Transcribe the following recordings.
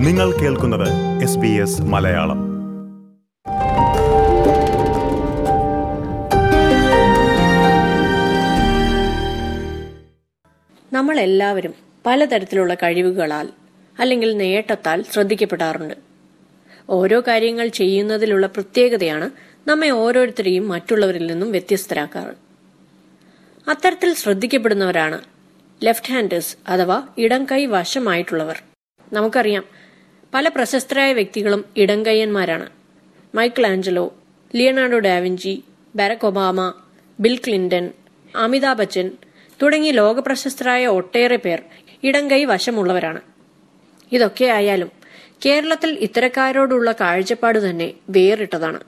നിങ്ങൾ കേൾക്കുന്നത് മലയാളം. നമ്മൾ എല്ലാവരും പലതരത്തിലുള്ള കഴിവുകളാൽ അല്ലെങ്കിൽ നേട്ടത്താൽ ശ്രദ്ധിക്കപ്പെടാറുണ്ട്. ഓരോ കാര്യങ്ങൾ ചെയ്യുന്നതിലുള്ള പ്രത്യേകതയാണ് നമ്മെ ഓരോരുത്തരെയും മറ്റുള്ളവരിൽ നിന്നും വ്യത്യസ്തരാക്കാറ്. അത്തരത്തിൽ ശ്രദ്ധിക്കപ്പെടുന്നവരാണ് ലെഫ്റ്റ് ഹാൻഡേഴ്സ് അഥവാ ഇടം കൈ വശമായിട്ടുള്ളവർ. നമുക്കറിയാം പല പ്രശസ്തരായ വ്യക്തികളും ഇടങ്കയ്യന്മാരാണ് Michelangelo Leonardo da Vinci Barack Obama Bill Clinton Amitabh Bachchan തുടങ്ങി ലോകപ്രശസ്തരായ ഒട്ടേറെ പേർ ഇടങ്കൈ വശമുള്ളവരാണ്. ഇതൊക്കെ ആയാലും കേരളത്തിൽ ഇത്തരക്കാരോടുള്ള കാഴ്ചപ്പാട് തന്നെ വേറിട്ടതാണ്.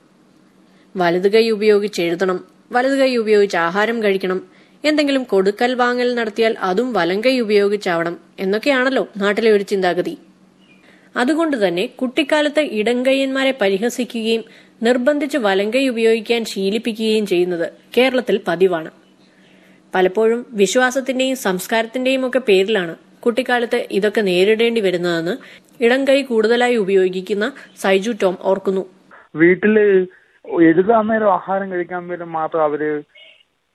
വലതു കൈ ഉപയോഗിച്ച് എഴുതണം വലതു കൈ ഉപയോഗിച്ച് ആഹാരം കഴിക്കണം എന്തെങ്കിലും കൊടുക്കൽ വാങ്ങൽ നടത്തിയാൽ അതും വലങ്കൈ ഉപയോഗിച്ചാവണം എന്നൊക്കെയാണല്ലോ നാട്ടിലെ ഒരു ചിന്താഗതി. അതുകൊണ്ട് തന്നെ കുട്ടിക്കാലത്ത് ഇടംകൈയന്മാരെ പരിഹസിക്കുകയും നിർബന്ധിച്ച് വലങ്കൈ ഉപയോഗിക്കാൻ ശീലിപ്പിക്കുകയും ചെയ്യുന്നത് കേരളത്തിൽ പതിവാണ്. പലപ്പോഴും വിശ്വാസത്തിന്റെയും സംസ്കാരത്തിന്റെയും ഒക്കെ പേരിലാണ് കുട്ടിക്കാലത്ത് ഇതൊക്കെ നേരിടേണ്ടി വരുന്നതെന്ന് ഇടംകൈ കൂടുതലായി ഉപയോഗിക്കുന്ന സൈജു ടോം ഓർക്കുന്നു. വീട്ടിൽ എഴുതാൻ നേരം ആഹാരം കഴിക്കാൻ നേരം മാത്രം അവർ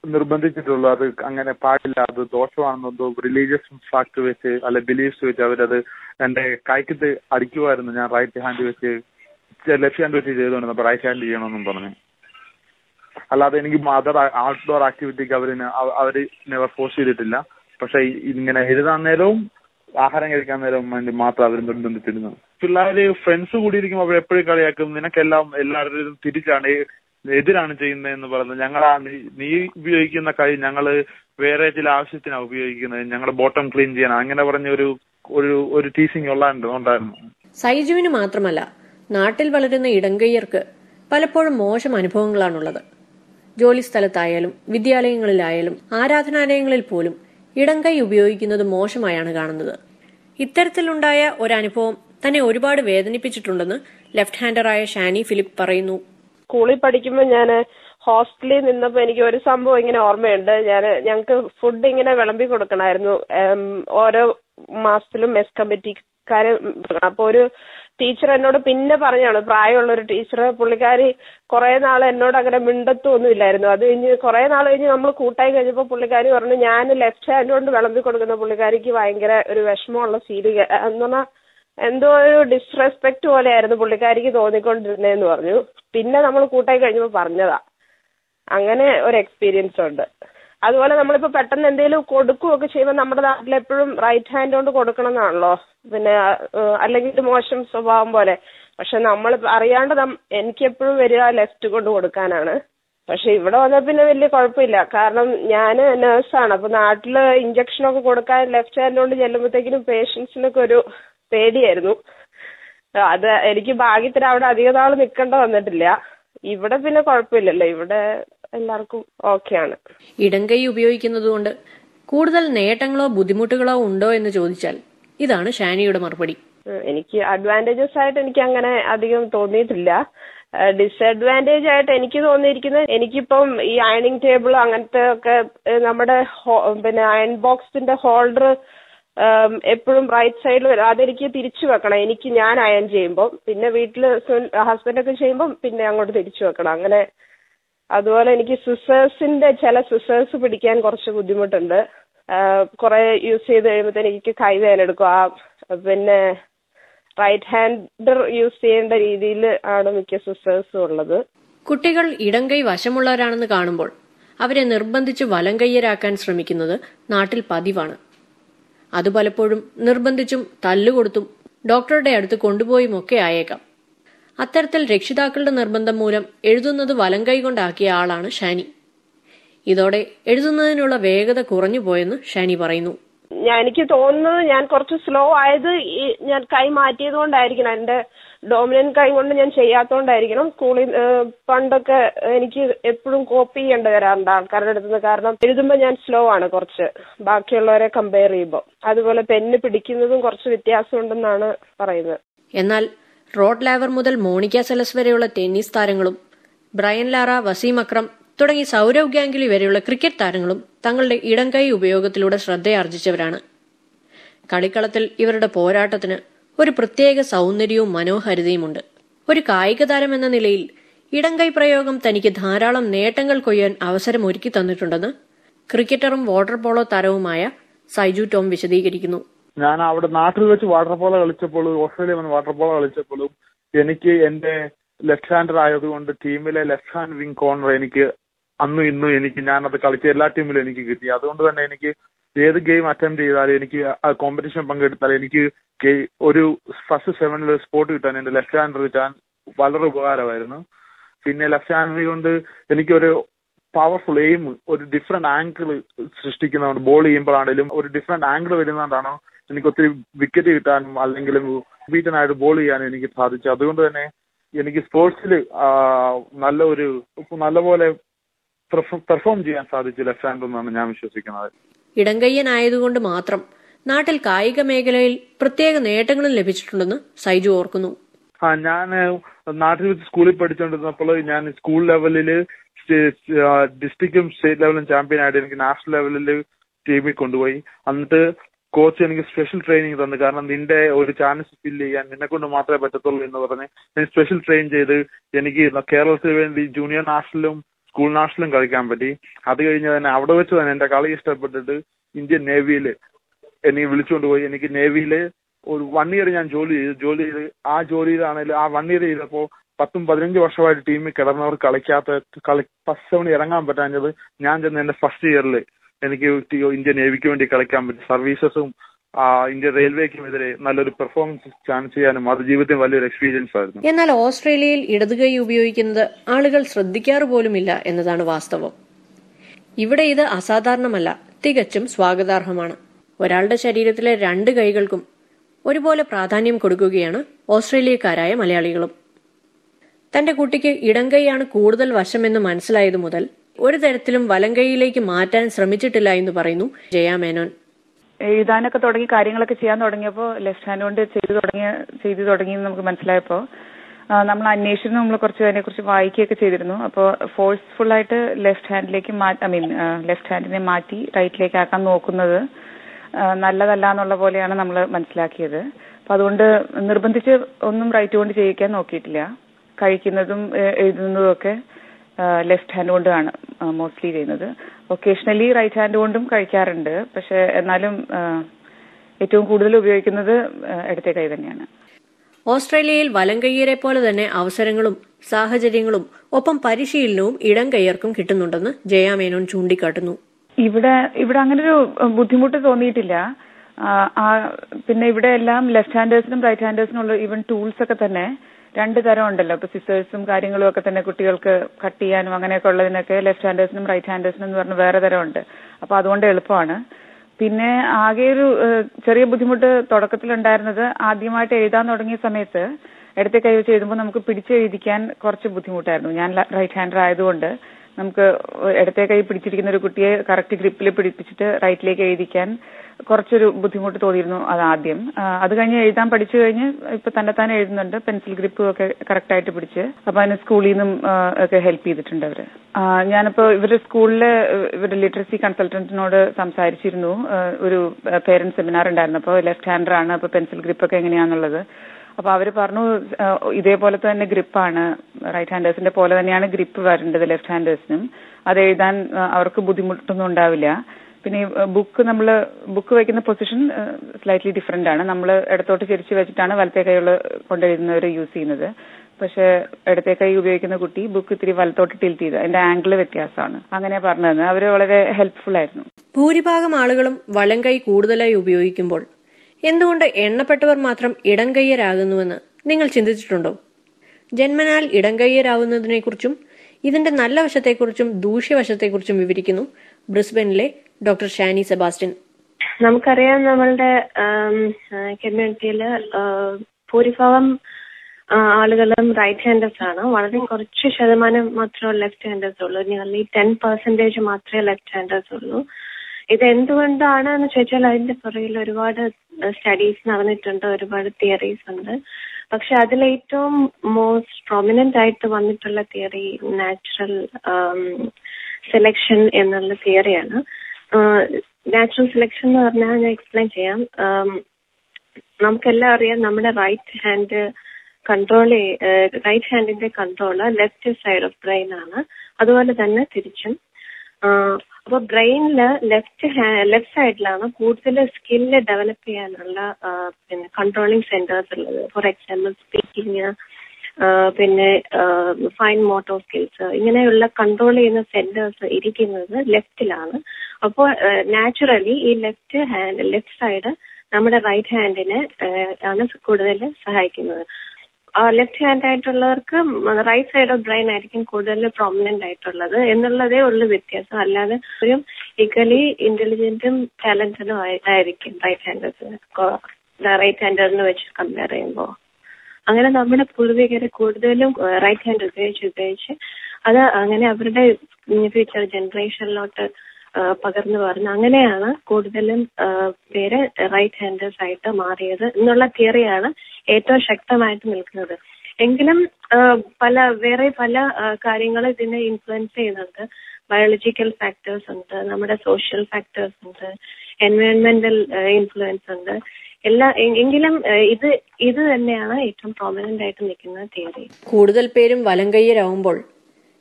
നിർബന്ധിച്ചിട്ടുള്ളൂ. അത് അങ്ങനെ പാടില്ല. അത് ദോഷമാണെന്നോ റിലീജിയസ് ഫാക്ട് വെച്ച് അല്ലെ ബിലീഫ്സ് വെച്ച് അവരത് എന്റെ കൈക്കത്ത് അടിക്കുമായിരുന്നു ഞാൻ റൈറ്റ് ഹാൻഡ് വെച്ച് ലെഫ്റ്റ് ഹാൻഡ് വെച്ച് ചെയ്തോണ്ടിരുന്നു അപ്പൊ റൈറ്റ് ഹാൻഡ് ചെയ്യണമെന്നും പറഞ്ഞു. അല്ലാതെ എനിക്ക് അതർ ഔട്ട്ഡോർ ആക്ടിവിറ്റിക്ക് അവർ അവർ നെവർ ഫോഴ്സ് ചെയ്തിട്ടില്ല. പക്ഷെ ഇങ്ങനെ എഴുതാൻ നേരവും ആഹാരം കഴിക്കാൻ നേരവും വേണ്ടി മാത്രം അവർ നിർബന്ധിച്ചിരുന്നു പിള്ളേര് ഫ്രണ്ട്സ് കൂടിയിരിക്കുമ്പോൾ അവർ എപ്പോഴും കളിയാക്കും. നിനക്കെല്ലാം എല്ലാവരും തിരിച്ചാണ്. എതിരാണ് ചെയ്യുന്നത് എന്ന് പറയുന്നത്. ഞങ്ങൾ നീ- ഉപയോഗിക്കുന്ന കൈ ഞങ്ങൾ വേറെ ചില ആവശ്യത്തിനാണ് ഉപയോഗിക്കുന്നത്. ഞങ്ങളുടെ ബോട്ടം ക്ലീൻ ചെയ്യാൻ അങ്ങനെ പറഞ്ഞ ഒരു ഒരു ഒരു ടീച്ചിങ് ഉണ്ടായിരുന്നു. സൈജുവിന് മാത്രമല്ല നാട്ടിൽ വളരുന്ന ഇടങ്കയ്യർക്ക് പലപ്പോഴും മോശം അനുഭവങ്ങളാണുള്ളത്. ജോലിസ്ഥലത്തായാലും വിദ്യാലയങ്ങളിലായാലും ആരാധനാലയങ്ങളിൽ പോലും ഇടങ്കൈ ഉപയോഗിക്കുന്നത് മോശമായാണ് കാണുന്നത്. ഇത്തരത്തിലുണ്ടായ ഒരനുഭവം തന്നെ ഒരുപാട് വേദനിപ്പിച്ചിട്ടുണ്ടെന്ന് ലെഫ്റ്റ് ഹാൻഡറായ ഷാനി ഫിലിപ്പ് പറയുന്നു. സ്കൂളിൽ പഠിക്കുമ്പോൾ ഞാൻ ഹോസ്റ്റലിൽ നിന്നപ്പോൾ എനിക്ക് ഒരു സംഭവം ഇങ്ങനെ ഓർമ്മയുണ്ട്. ഞാൻ ഞങ്ങൾക്ക് ഫുഡ് ഇങ്ങനെ വിളമ്പി കൊടുക്കണമായിരുന്നു ഓരോ മാസത്തിലും മെസ് കമ്മിറ്റിക്കാര് അപ്പോൾ ഒരു ടീച്ചർ എന്നോട് പിന്നെ പറഞ്ഞാണ് പ്രായമുള്ള ഒരു ടീച്ചർ പുള്ളിക്കാരി കുറെ നാൾ എന്നോട് അങ്ങനെ മിണ്ടത്തൊന്നും ഇല്ലായിരുന്നു അത് കഴിഞ്ഞ് കുറെ നാൾ കഴിഞ്ഞ് നമ്മൾ കൂട്ടായി കഴിഞ്ഞപ്പോൾ പുള്ളിക്കാരി പറഞ്ഞു ഞാൻ ലെഫ്റ്റ് ഹാൻഡ് കൊണ്ട് വിളമ്പി കൊടുക്കുന്ന പുള്ളിക്കാരിക്ക് ഭയങ്കര ഒരു വിഷമമുള്ള ഫീൽ എന്ന് പറഞ്ഞാൽ എന്തോ ഒരു ഡിസ്റെസ്പെക്ട് പോലെയായിരുന്നു പുള്ളിക്കാരിക്ക് തോന്നിക്കൊണ്ടിരുന്നതെന്ന് പറഞ്ഞു. പിന്നെ നമ്മൾ കൂട്ടായി കഴിഞ്ഞപ്പോൾ പറഞ്ഞതാ. അങ്ങനെ ഒരു എക്സ്പീരിയൻസ് ഉണ്ട്. അതുപോലെ നമ്മളിപ്പോ പെട്ടെന്ന് എന്തെങ്കിലും കൊടുക്കുകയൊക്കെ ചെയ്യുമ്പോൾ നമ്മുടെ നാട്ടിൽ എപ്പോഴും റൈറ്റ് ഹാൻഡ് കൊണ്ട് കൊടുക്കണം എന്നാണല്ലോ പിന്നെ അല്ലെങ്കിൽ മോശം സ്വഭാവം പോലെ. പക്ഷെ നമ്മൾ അറിയാണ്ട് നം- എനിക്ക് എപ്പോഴും വരിക ലെഫ്റ്റ് കൊണ്ട് കൊടുക്കാനാണ്. പക്ഷെ ഇവിടെ വന്നാൽ പിന്നെ വലിയ കുഴപ്പമില്ല. കാരണം ഞാൻ നേഴ്സാണ് അപ്പൊ നാട്ടിൽ ഇഞ്ചക്ഷനൊക്കെ കൊടുക്കാൻ ലെഫ്റ്റ് ഹാൻഡ് കൊണ്ട് ചെല്ലുമ്പോഴത്തേക്കിനും പേഷ്യൻസിനൊക്കെ ഒരു പേടിയായിരുന്നു. അത് എനിക്ക് ഭാഗ്യത്തിന് അവിടെ അധിക നാൾ നിൽക്കേണ്ട വന്നിട്ടില്ല. ഇവിടെ പിന്നെ കുഴപ്പമില്ലല്ലോ. ഇവിടെ എല്ലാവർക്കും ഓക്കെയാണ് ഉപയോഗിക്കുന്നത് കൊണ്ട് കൂടുതൽ നേട്ടങ്ങളോ ബുദ്ധിമുട്ടുകളോ ഉണ്ടോ എന്ന് ചോദിച്ചാൽ ഇതാണ് ഷാനിയുടെ മറുപടി. എനിക്ക് അഡ്വാന്റേജസ് ആയിട്ട് എനിക്ക് അങ്ങനെ അധികം തോന്നിയിട്ടില്ല. ഡിസഡ്വാന്റേജ് ആയിട്ട് എനിക്ക് തോന്നിയിരിക്കുന്നത് എനിക്കിപ്പം ഈ അയണിങ് ടേബിൾ അങ്ങനത്തെ ഒക്കെ നമ്മുടെ പിന്നെ അയൺ ബോക്സിന്റെ ഹോൾഡർ എപ്പോഴും റൈറ്റ് സൈഡിൽ വരും അതെനിക്ക് തിരിച്ചു വെക്കണം. എനിക്ക് ഞാൻ അയൺ ചെയ്യുമ്പോൾ പിന്നെ വീട്ടിൽ ഹസ്ബൻഡൊക്കെ ചെയ്യുമ്പോൾ പിന്നെ അങ്ങോട്ട് തിരിച്ചു വെക്കണം. അങ്ങനെ അതുപോലെ എനിക്ക് സിസേഴ്സിന്റെ ചില സിസേഴ്സ് പിടിക്കാൻ കുറച്ച് ബുദ്ധിമുട്ടുണ്ട്. കുറെ യൂസ് ചെയ്ത് കഴിയുമ്പോഴത്തേന് എനിക്ക് കൈ വേദനെടുക്കും ആ പിന്നെ റൈറ്റ് ഹാൻഡർ യൂസ് ചെയ്യേണ്ട രീതിയിൽ ആണ് മിക്ക സിസേഴ്സും ഉള്ളത്. കുട്ടികൾ ഇടംകൈ വശമുള്ളവരാണെന്ന് കാണുമ്പോൾ അവരെ നിർബന്ധിച്ച് വലംകയ്യരാക്കാൻ ശ്രമിക്കുന്നത് നാട്ടിൽ പതിവാണ്. അത് പലപ്പോഴും നിർബന്ധിച്ചും തല്ലുകൊടുത്തും ഡോക്ടറുടെ അടുത്ത് കൊണ്ടുപോയും ഒക്കെ ആയേക്കാം. അത്തരത്തിൽ രക്ഷിതാക്കളുടെ നിർബന്ധം മൂലം എഴുതുന്നത് വലം കൈകൊണ്ടാക്കിയ ആളാണ് ഷാനി. ഇതോടെ എഴുതുന്നതിനുള്ള വേഗത കുറഞ്ഞു പോയെന്ന് ഷാനി പറയുന്നു. എനിക്ക് തോന്നുന്നത് ഞാൻ കുറച്ച് സ്ലോ ആയത് ഞാൻ കൈ മാറ്റിയത് കൊണ്ടായിരിക്കണം എന്റെ ഡോമിനന്റ് കൈ കൊണ്ട് ഞാൻ ചെയ്യാത്തോണ്ടായിരിക്കണം സ്കൂളിൽ പണ്ടൊക്കെ എനിക്ക് എപ്പോഴും കോപ്പി ചെയ്യേണ്ടി വരാറുണ്ട് ആൾക്കാരുടെ അടുത്ത് നിന്ന്. കാരണം എഴുതുമ്പോൾ ഞാൻ സ്ലോ ആണ് കുറച്ച്. ബാക്കിയുള്ളവരെ കമ്പയർ ചെയ്യുമ്പോൾ അതുപോലെ പെന്ന് പിടിക്കുന്നതും കുറച്ച് വ്യത്യാസമുണ്ടെന്നാണ് പറയുന്നത്. എന്നാൽ റോഡ് ലാവർ മുതൽ മോണിക്ക സെലസ് വരെയുള്ള ടെന്നീസ് താരങ്ങളും ബ്രയൻ ലാറ വസീം അക്രം തുടങ്ങി സൗരവ് ഗാംഗുലി വരെയുള്ള ക്രിക്കറ്റ് താരങ്ങളും തങ്ങളുടെ ഇടംകൈ ഉപയോഗത്തിലൂടെ ശ്രദ്ധയാർജിച്ചവരാണ്. കളിക്കളത്തിൽ ഇവരുടെ പോരാട്ടത്തിന് ഒരു പ്രത്യേക സൗന്ദര്യവും മനോഹരിതയുമുണ്ട് ഒരു കായിക താരം എന്ന നിലയിൽ ഇടംകൈ പ്രയോഗം തനിക്ക് ധാരാളം നേട്ടങ്ങൾ കൊയ്യാൻ അവസരം ഒരുക്കി തന്നിട്ടുണ്ടെന്ന് ക്രിക്കറ്ററും വാട്ടർ പോളോ താരവുമായ സൈജു ടോം വിശദീകരിക്കുന്നു. ഞാൻ അവിടെ നാട്ടിൽ വെച്ച് വാട്ടർ പോളോ കളിച്ചപ്പോഴും ഓസ്ട്രേലിയ വന്ന് വാട്ടർ പോളോ കളിച്ചപ്പോഴും എനിക്ക് എന്റെ ലെഫ്റ്റ് ഹാൻഡർ ആയതുകൊണ്ട് ടീമിലെ ലെഫ്റ്റ് ഹാൻഡ് വിങ് കോർണർ എനിക്ക് അന്നും ഇന്നും എനിക്ക് ഞാനത് കളിച്ച എല്ലാ ടീമിലും എനിക്ക് കിട്ടി. അതുകൊണ്ട് തന്നെ എനിക്ക് ഏത് ഗെയിം അറ്റംപ്റ്റ് ചെയ്താലും എനിക്ക് ആ കോമ്പറ്റീഷൻ പങ്കെടുത്താൽ എനിക്ക് ഒരു ഫസ്റ്റ് സെവനിൽ സ്പോട്ട് കിട്ടാൻ എന്റെ ലെഫ്റ്റ് ഹാൻഡർ കിട്ടാൻ വളരെ ഉപകാരമായിരുന്നു. പിന്നെ ലെഫ്റ്റ് ഹാൻഡ് കൊണ്ട് എനിക്കൊരു പവർഫുൾ എയിം ഒരു ഡിഫറെന്റ് ആംഗിൾ സൃഷ്ടിക്കുന്നതുകൊണ്ട് ബോൾ ചെയ്യുമ്പോഴാണെങ്കിലും ഒരു ഡിഫറെന്റ് ആംഗിൾ വരുന്നതുകൊണ്ടാണോ എനിക്ക് ഒത്തിരി വിക്കറ്റ് കിട്ടാനും അല്ലെങ്കിൽ ബീറ്റനായിട്ട് ബോൾ ചെയ്യാനും എനിക്ക് സാധിച്ചു അതുകൊണ്ട് തന്നെ എനിക്ക് സ്പോർട്സിൽ നല്ല ഒരു നല്ലപോലെ പെർഫോം ചെയ്യാൻ സാധിച്ചു ലെഫ്റ്റ് ഹാൻഡ് എന്നാണ് ഞാൻ വിശ്വസിക്കുന്നത്. ഇടംകയ്യനായതുകൊണ്ട് മാത്രം നാട്ടിൽ കായിക മേഖലയിൽ പ്രത്യേക നേട്ടങ്ങളും ലഭിച്ചിട്ടുണ്ടെന്ന് സൈജു ഓർക്കുന്നു. ആ ഞാൻ നാട്ടിൽ വെച്ച് സ്കൂളിൽ പഠിച്ചുകൊണ്ടിരുന്നപ്പോൾ ഞാൻ സ്കൂൾ ലെവലിൽ ഡിസ്ട്രിക്റ്റും സ്റ്റേറ്റ് ലെവലും ചാമ്പ്യൻ ആയിട്ട് എനിക്ക് നാഷണൽ ലെവലിൽ ടീമിൽ കൊണ്ടുപോയി. എന്നിട്ട് കോച്ച് എനിക്ക് സ്പെഷ്യൽ ട്രെയിനിങ് തന്നു. കാരണം നിന്റെ ഒരു ചാൻസ് ഫില്ല് ചെയ്യാൻ നിന്നെ കൊണ്ട് മാത്രമേ പറ്റത്തുള്ളൂ എന്ന് പറഞ്ഞ് ഞാൻ സ്പെഷ്യൽ ട്രെയിൻ ചെയ്ത് എനിക്ക് കേരളത്തിന് വേണ്ടി ജൂനിയർ നാഷണലും സ്കൂൾ നാഷണലും കളിക്കാൻ പറ്റി. അത് കഴിഞ്ഞ് തന്നെ അവിടെ വെച്ച് തന്നെ എന്റെ കളി ഇഷ്ടപ്പെട്ടിട്ട് ഇന്ത്യൻ നേവിയിൽ എന്നെ വിളിച്ചുകൊണ്ട് പോയി. എനിക്ക് നേവിയിൽ ഒരു വൺ ഇയർ ഞാൻ ജോലി ചെയ്തു ജോലി ചെയ്ത് ആ ജോലിയിലാണെങ്കിൽ ആ വൺ ഇയർ ചെയ്തപ്പോൾ പത്തും പതിനഞ്ച് വർഷമായിട്ട് ടീമിൽ കിടന്നവർ കളിക്കാത്ത കളി ഫസ്റ്റ് തവണ ഇറങ്ങാൻ പറ്റാഞ്ഞത് ഞാൻ ചെന്ന് എന്റെ ഫസ്റ്റ് ഇയറിൽ എനിക്ക് ഇന്ത്യൻ നേവിക്ക് വേണ്ടി കളിക്കാൻ പറ്റി. സർവീസസും ഇന്ത്യൻ റെയിൽവേക്കും എതിരെ നല്ലൊരു പെർഫോമൻസ് ചാൻസ് ചെയ്യാനും അത് ജീവിതത്തിൽ വലിയൊരു എക്സ്പീരിയൻസ് ആയിരുന്നു. എന്നാൽ ഓസ്ട്രേലിയയിൽ ഇടതുകൈ ഉപയോഗിക്കുന്നത് ആളുകൾ ശ്രദ്ധിക്കാറ് പോലുമില്ല എന്നതാണ് വാസ്തവം. ഇവിടെ ഇത് അസാധാരണമല്ല തികച്ചും സ്വാഗതാർഹമാണ്. ഒരാളുടെ ശരീരത്തിലെ രണ്ട് കൈകൾക്കും ഒരുപോലെ പ്രാധാന്യം കൊടുക്കുകയാണ് ഓസ്ട്രേലിയക്കാരായ മലയാളികളും. തന്റെ കുട്ടിക്ക് ഇടംകൈയാണ് കൂടുതൽ വശമെന്ന് മനസ്സിലായതു മുതൽ ഒരു തരത്തിലും വലംകൈയിലേക്ക് മാറ്റാൻ ശ്രമിച്ചിട്ടില്ല എന്ന് പറയുന്നു ജയാ മേനോൻ. എഴുതാനൊക്കെ തുടങ്ങി കാര്യങ്ങളൊക്കെ ചെയ്യാൻ തുടങ്ങിയപ്പോൾ ലെഫ്റ്റ് ഹാൻഡ് കൊണ്ട് ചെയ്തു തുടങ്ങിയ ചെയ്തു തുടങ്ങി എന്ന് നമുക്ക് മനസ്സിലായപ്പോൾ നമ്മൾ അന്വേഷിച്ചു നമ്മൾ കുറച്ച് അതിനെക്കുറിച്ച് വായിക്കുകയൊക്കെ ചെയ്തിരുന്നു. അപ്പോൾ ഫോഴ്സ്ഫുൾ ആയിട്ട് ലെഫ്റ്റ് ഹാൻഡിലേക്ക് ഐ മീൻ ലെഫ്റ്റ് ഹാൻഡിനെ മാറ്റി റൈറ്റിലേക്ക് ആക്കാൻ നോക്കുന്നത് നല്ലതല്ല എന്നുള്ള പോലെയാണ് നമ്മൾ മനസ്സിലാക്കിയത്. അപ്പൊ അതുകൊണ്ട് നിർബന്ധിച്ച് ഒന്നും റൈറ്റ് കൊണ്ട് ചെയ്യിക്കാൻ നോക്കിയിട്ടില്ല. കഴിക്കുന്നതും എഴുതുന്നതും ഒക്കെ ലെഫ്റ്റ് ഹാൻഡ് കൊണ്ടാണ് മോസ്റ്റ്ലി ചെയ്യുന്നത്. ഒക്കേഷണലി റൈറ്റ് ഹാൻഡ് കൊണ്ടും കഴിക്കാറുണ്ട്. പക്ഷെ എന്നാലും ഏറ്റവും കൂടുതൽ ഉപയോഗിക്കുന്നത് ഇടത്തെ കൈ തന്നെയാണ്. ഓസ്ട്രേലിയയിൽ വലംകയ്യരെ പോലെ തന്നെ അവസരങ്ങളും സാഹചര്യങ്ങളും ഒപ്പം പരിശീലനവും ഇടം കയ്യർക്കും കിട്ടുന്നുണ്ടെന്ന് ജയാമേനോൻ ചൂണ്ടിക്കാട്ടുന്നു. ഇവിടെ ഇവിടെ അങ്ങനെ ഒരു ബുദ്ധിമുട്ട് തോന്നിയിട്ടില്ല. പിന്നെ ഇവിടെ എല്ലാം ലെഫ്റ്റ് ഹാൻഡേഴ്സിനും റൈറ്റ് ഹാൻഡേഴ്സിനും ഉള്ള ഈവൻ ടൂൾസ് ഒക്കെ തന്നെ രണ്ട് തരം ഉണ്ടല്ലോ. ഇപ്പൊ സിസേഴ്സും കാര്യങ്ങളും ഒക്കെ തന്നെ കുട്ടികൾക്ക് കട്ട് ചെയ്യാനും അങ്ങനെയൊക്കെ ഉള്ളതിനൊക്കെ ലെഫ്റ്റ് ഹാൻഡേഴ്സിനും റൈറ്റ് ഹാൻഡേഴ്സിനും എന്ന് പറഞ്ഞ വേറെ തരം ഉണ്ട്. അപ്പൊ അതുകൊണ്ട് എളുപ്പമാണ്. പിന്നെ ആകെ ഒരു ചെറിയ ബുദ്ധിമുട്ട് തുടക്കത്തിലുണ്ടായിരുന്നത് ആദ്യമായിട്ട് എഴുതാൻ തുടങ്ങിയ സമയത്ത് ഇടത്തെ കൈ വെച്ച് എഴുതുമ്പോൾ നമുക്ക് പിടിച്ച് എഴുതിക്കാൻ കുറച്ച് ബുദ്ധിമുട്ടായിരുന്നു. ഞാൻ റൈറ്റ് ഹാൻഡർ ആയതുകൊണ്ട് നമുക്ക് ഇടത്തെ കൈ പിടിച്ചിരിക്കുന്ന ഒരു കുട്ടിയെ കറക്റ്റ് ഗ്രിപ്പിൽ പിടിപ്പിച്ചിട്ട് റൈറ്റിലേക്ക് എഴുതിക്കാൻ കുറച്ചൊരു ബുദ്ധിമുട്ട് തോന്നിയിരുന്നു അത് ആദ്യം. അത് കഴിഞ്ഞ് എഴുതാൻ പഠിച്ചു കഴിഞ്ഞ് ഇപ്പൊ തന്നെ തന്നെ എഴുതുന്നുണ്ട് പെൻസിൽ ഗ്രിപ്പ് ഒക്കെ കറക്റ്റ് ആയിട്ട് പിടിച്ച്. അപ്പൊ അതിന് സ്കൂളിൽ നിന്നും ഒക്കെ ഹെൽപ്പ് ചെയ്തിട്ടുണ്ട് അവർ. ഞാനിപ്പോ ഇവരുടെ സ്കൂളിലെ ഇവരുടെ ലിറ്ററസി കൺസൾട്ടന്റിനോട് സംസാരിച്ചിരുന്നു. ഒരു പേരന്റ് സെമിനാർ ഉണ്ടായിരുന്നു. ഉണ്ടായിരുന്നപ്പോ ലെഫ്റ്റ് ഹാൻഡർ ആണ് അപ്പൊ പെൻസിൽ ഗ്രിപ്പ് ഒക്കെ എങ്ങനെയാന്നുള്ളത്. അപ്പൊ അവർ പറഞ്ഞു ഇതേപോലെ തന്നെ ഗ്രിപ്പാണ്. റൈറ്റ് ഹാൻഡേഴ്സിന്റെ പോലെ തന്നെയാണ് ഗ്രിപ്പ് വരേണ്ടത് ലെഫ്റ്റ് ഹാൻഡേഴ്സിനും. അത് എഴുതാൻ അവർക്ക് ബുദ്ധിമുട്ടൊന്നും ഉണ്ടാവില്ല. പിന്നെ ബുക്ക് നമ്മൾ ബുക്ക് വയ്ക്കുന്ന പൊസിഷൻ സ്ലൈറ്റ്ലി ഡിഫറെന്റ് ആണ്. നമ്മൾ ഇടത്തോട്ട് തിരിച്ചു വെച്ചിട്ടാണ് വലത്തെ കൈയുള്ള കൊണ്ടെഴുതുന്നവർ യൂസ് ചെയ്യുന്നത്. പക്ഷെ ഇടത്തെ കൈ ഉപയോഗിക്കുന്ന കുട്ടി ബുക്ക് ഇത്തിരി വലത്തോട്ട് ടിൽറ്റ് ചെയ്ത് അതിന്റെ ആംഗിൾ വ്യത്യാസമാണ്. അങ്ങനെ പറഞ്ഞത്. അവർ വളരെ ഹെൽപ്ഫുൾ ആയിരുന്നു. ഭൂരിഭാഗം ആളുകളും വലംകൈ കൂടുതലായി ഉപയോഗിക്കുമ്പോൾ എന്തുകൊണ്ട് എണ്ണപ്പെട്ടവർ മാത്രം ഇടംകയ്യരാകുന്നുവെന്ന് നിങ്ങൾ ചിന്തിച്ചിട്ടുണ്ടോ? ജന്മനാൽ ഇടംകയ്യരാകുന്നതിനെക്കുറിച്ചും ഇതിന്റെ നല്ല വശത്തെക്കുറിച്ചും ദൂഷ്യവശത്തെക്കുറിച്ചും വിവരിക്കുന്നു ബ്രിസ്ബനിലെ ഡോക്ടർ ഷാനി സെബാസ്റ്റ്യൻ. നമുക്കറിയാം നമ്മളുടെ കമ്മ്യൂണിറ്റിയിൽ ഭൂരിഭാഗം ആളുകളും റൈറ്റ് ഹാൻഡേഴ്സ് ആണ്. വളരെ കുറച്ച് ശതമാനം മാത്രമേ ലെഫ്റ്റ് ഹാൻഡേഴ്സ് ഉള്ളൂ. നിയർലി ടെൻ പെർസെന്റേജ് മാത്രമേ ലെഫ്റ്റ് ഹാൻഡേഴ്സ് ഉള്ളൂ. ഇത് എന്തുകൊണ്ടാണ് എന്ന് ചോദിച്ചാൽ അതിന്റെ പുറകിൽ ഒരുപാട് സ്റ്റഡീസ് നടന്നിട്ടുണ്ട് ഒരുപാട് തിയറീസ് ഉണ്ട്. പക്ഷെ അതിൽ ഏറ്റവും മോസ്റ്റ് പ്രൊമിനന്റ് ആയിട്ട് വന്നിട്ടുള്ള തിയറി നാച്ചുറൽ സെലക്ഷൻ എന്നുള്ള തിയറിയാണ് നാച്ചുറൽ സെലക്ഷൻ എന്ന് പറഞ്ഞാൽ ഞാൻ എക്സ്പ്ലെയിൻ ചെയ്യാം. നമുക്കെല്ലാം അറിയാം നമ്മുടെ right hand control right ഹാൻഡിന്റെ control left side of brain ആണ്. അതുപോലെ തന്നെ തിരിച്ചും അപ്പൊ ബ്രെയിനിൽ ലെഫ്റ്റ് ലെഫ്റ്റ് സൈഡിലാണ് കൂടുതൽ സ്കില്ല് ഡെവലപ്പ് ചെയ്യാനുള്ള പിന്നെ കൺട്രോളിങ് സെന്റേഴ്സ് ഉള്ളത്. ഫോർ എക്സാമ്പിൾ സ്പീക്കിംഗ് പിന്നെ ഫൈൻ മോട്ടോ സ്കിൽസ് ഇങ്ങനെയുള്ള കൺട്രോൾ ചെയ്യുന്ന സെന്റേഴ്സ് ഇരിക്കുന്നത് ലെഫ്റ്റിലാണ്. അപ്പോൾ നാച്ചുറലി ഈ ലെഫ്റ്റ് ഹാൻഡ് ലെഫ്റ്റ് സൈഡ് നമ്മുടെ റൈറ്റ് ഹാൻഡിനെ ആണ് കൂടുതൽ സഹായിക്കുന്നത്. ലെഫ്റ്റ് ഹാൻഡ് ആയിട്ടുള്ളവർക്ക് റൈറ്റ് സൈഡ് ഓഫ് ബ്രെയിൻ ആയിരിക്കും കൂടുതൽ പ്രോമിനന്റ് ആയിട്ടുള്ളത് എന്നുള്ളതേ ഉള്ളൂ വ്യത്യാസം. അല്ലാതെ ഒരു ഈക്വലി ഇന്റലിജന്റും ടാലന്റഡും ആയിരിക്കും റൈറ്റ് ഹാൻഡേഴ്സിന് റൈറ്റ് ഹാൻഡറിന് വെച്ച് കമ്പയർ ചെയ്യുമ്പോൾ അങ്ങനെ നമ്മുടെ പൂർവികരെ കൂടുതലും റൈറ്റ് ഹാൻഡ് ഉപയോഗിച്ച് ഉപയോഗിച്ച് അത് അങ്ങനെ അവരുടെ ഫ്യൂച്ചർ ജനറേഷനിലോട്ട് പകർന്നു പറഞ്ഞു അങ്ങനെയാണ് കൂടുതലും പേരെ റൈറ്റ് ഹാൻഡേഴ്സ് ആയിട്ട് മാറിയത് എന്നുള്ള തിയറിയാണ് ഏറ്റവും ശക്തമായിട്ട് നിൽക്കുന്നത്. എങ്കിലും പല വേറെ പല കാര്യങ്ങൾ ഇതിനെ ഇൻഫ്ലുവൻസ് ചെയ്യുന്നുണ്ട്. ബയോളജിക്കൽ ഫാക്ടേഴ്സ് ഉണ്ട് നമ്മുടെ സോഷ്യൽ ഫാക്ടേഴ്സ് ഉണ്ട് എൻവയോൺമെന്റൽ ഇൻഫ്ലുവൻസ് ഉണ്ട്. എല്ലാ എങ്കിലും ഇത് ഇത് തന്നെയാണ് ഏറ്റവും പ്രോമിനന്റ് ആയിട്ട് നിൽക്കുന്ന തിയറി കൂടുതൽ പേരും വലങ്കയ്യരാകുമ്പോൾ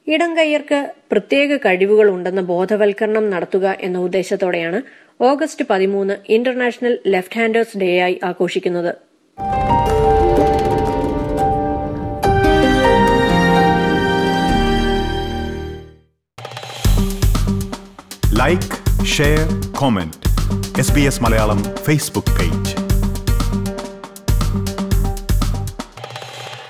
ഇടംകയ്യർക്ക് പ്രത്യേക കഴിവുകൾ ഉണ്ടെന്ന ബോധവൽക്കരണം നടത്തുക എന്ന ഉദ്ദേശത്തോടെയാണ് ഓഗസ്റ്റ് പതിമൂന്ന് ഇന്റർനാഷണൽ ലെഫ്റ്റ് ഹാൻഡേഴ്സ് ഡേ ആയി ആഘോഷിക്കുന്നത്. Like share comment S B S Malayalam Facebook page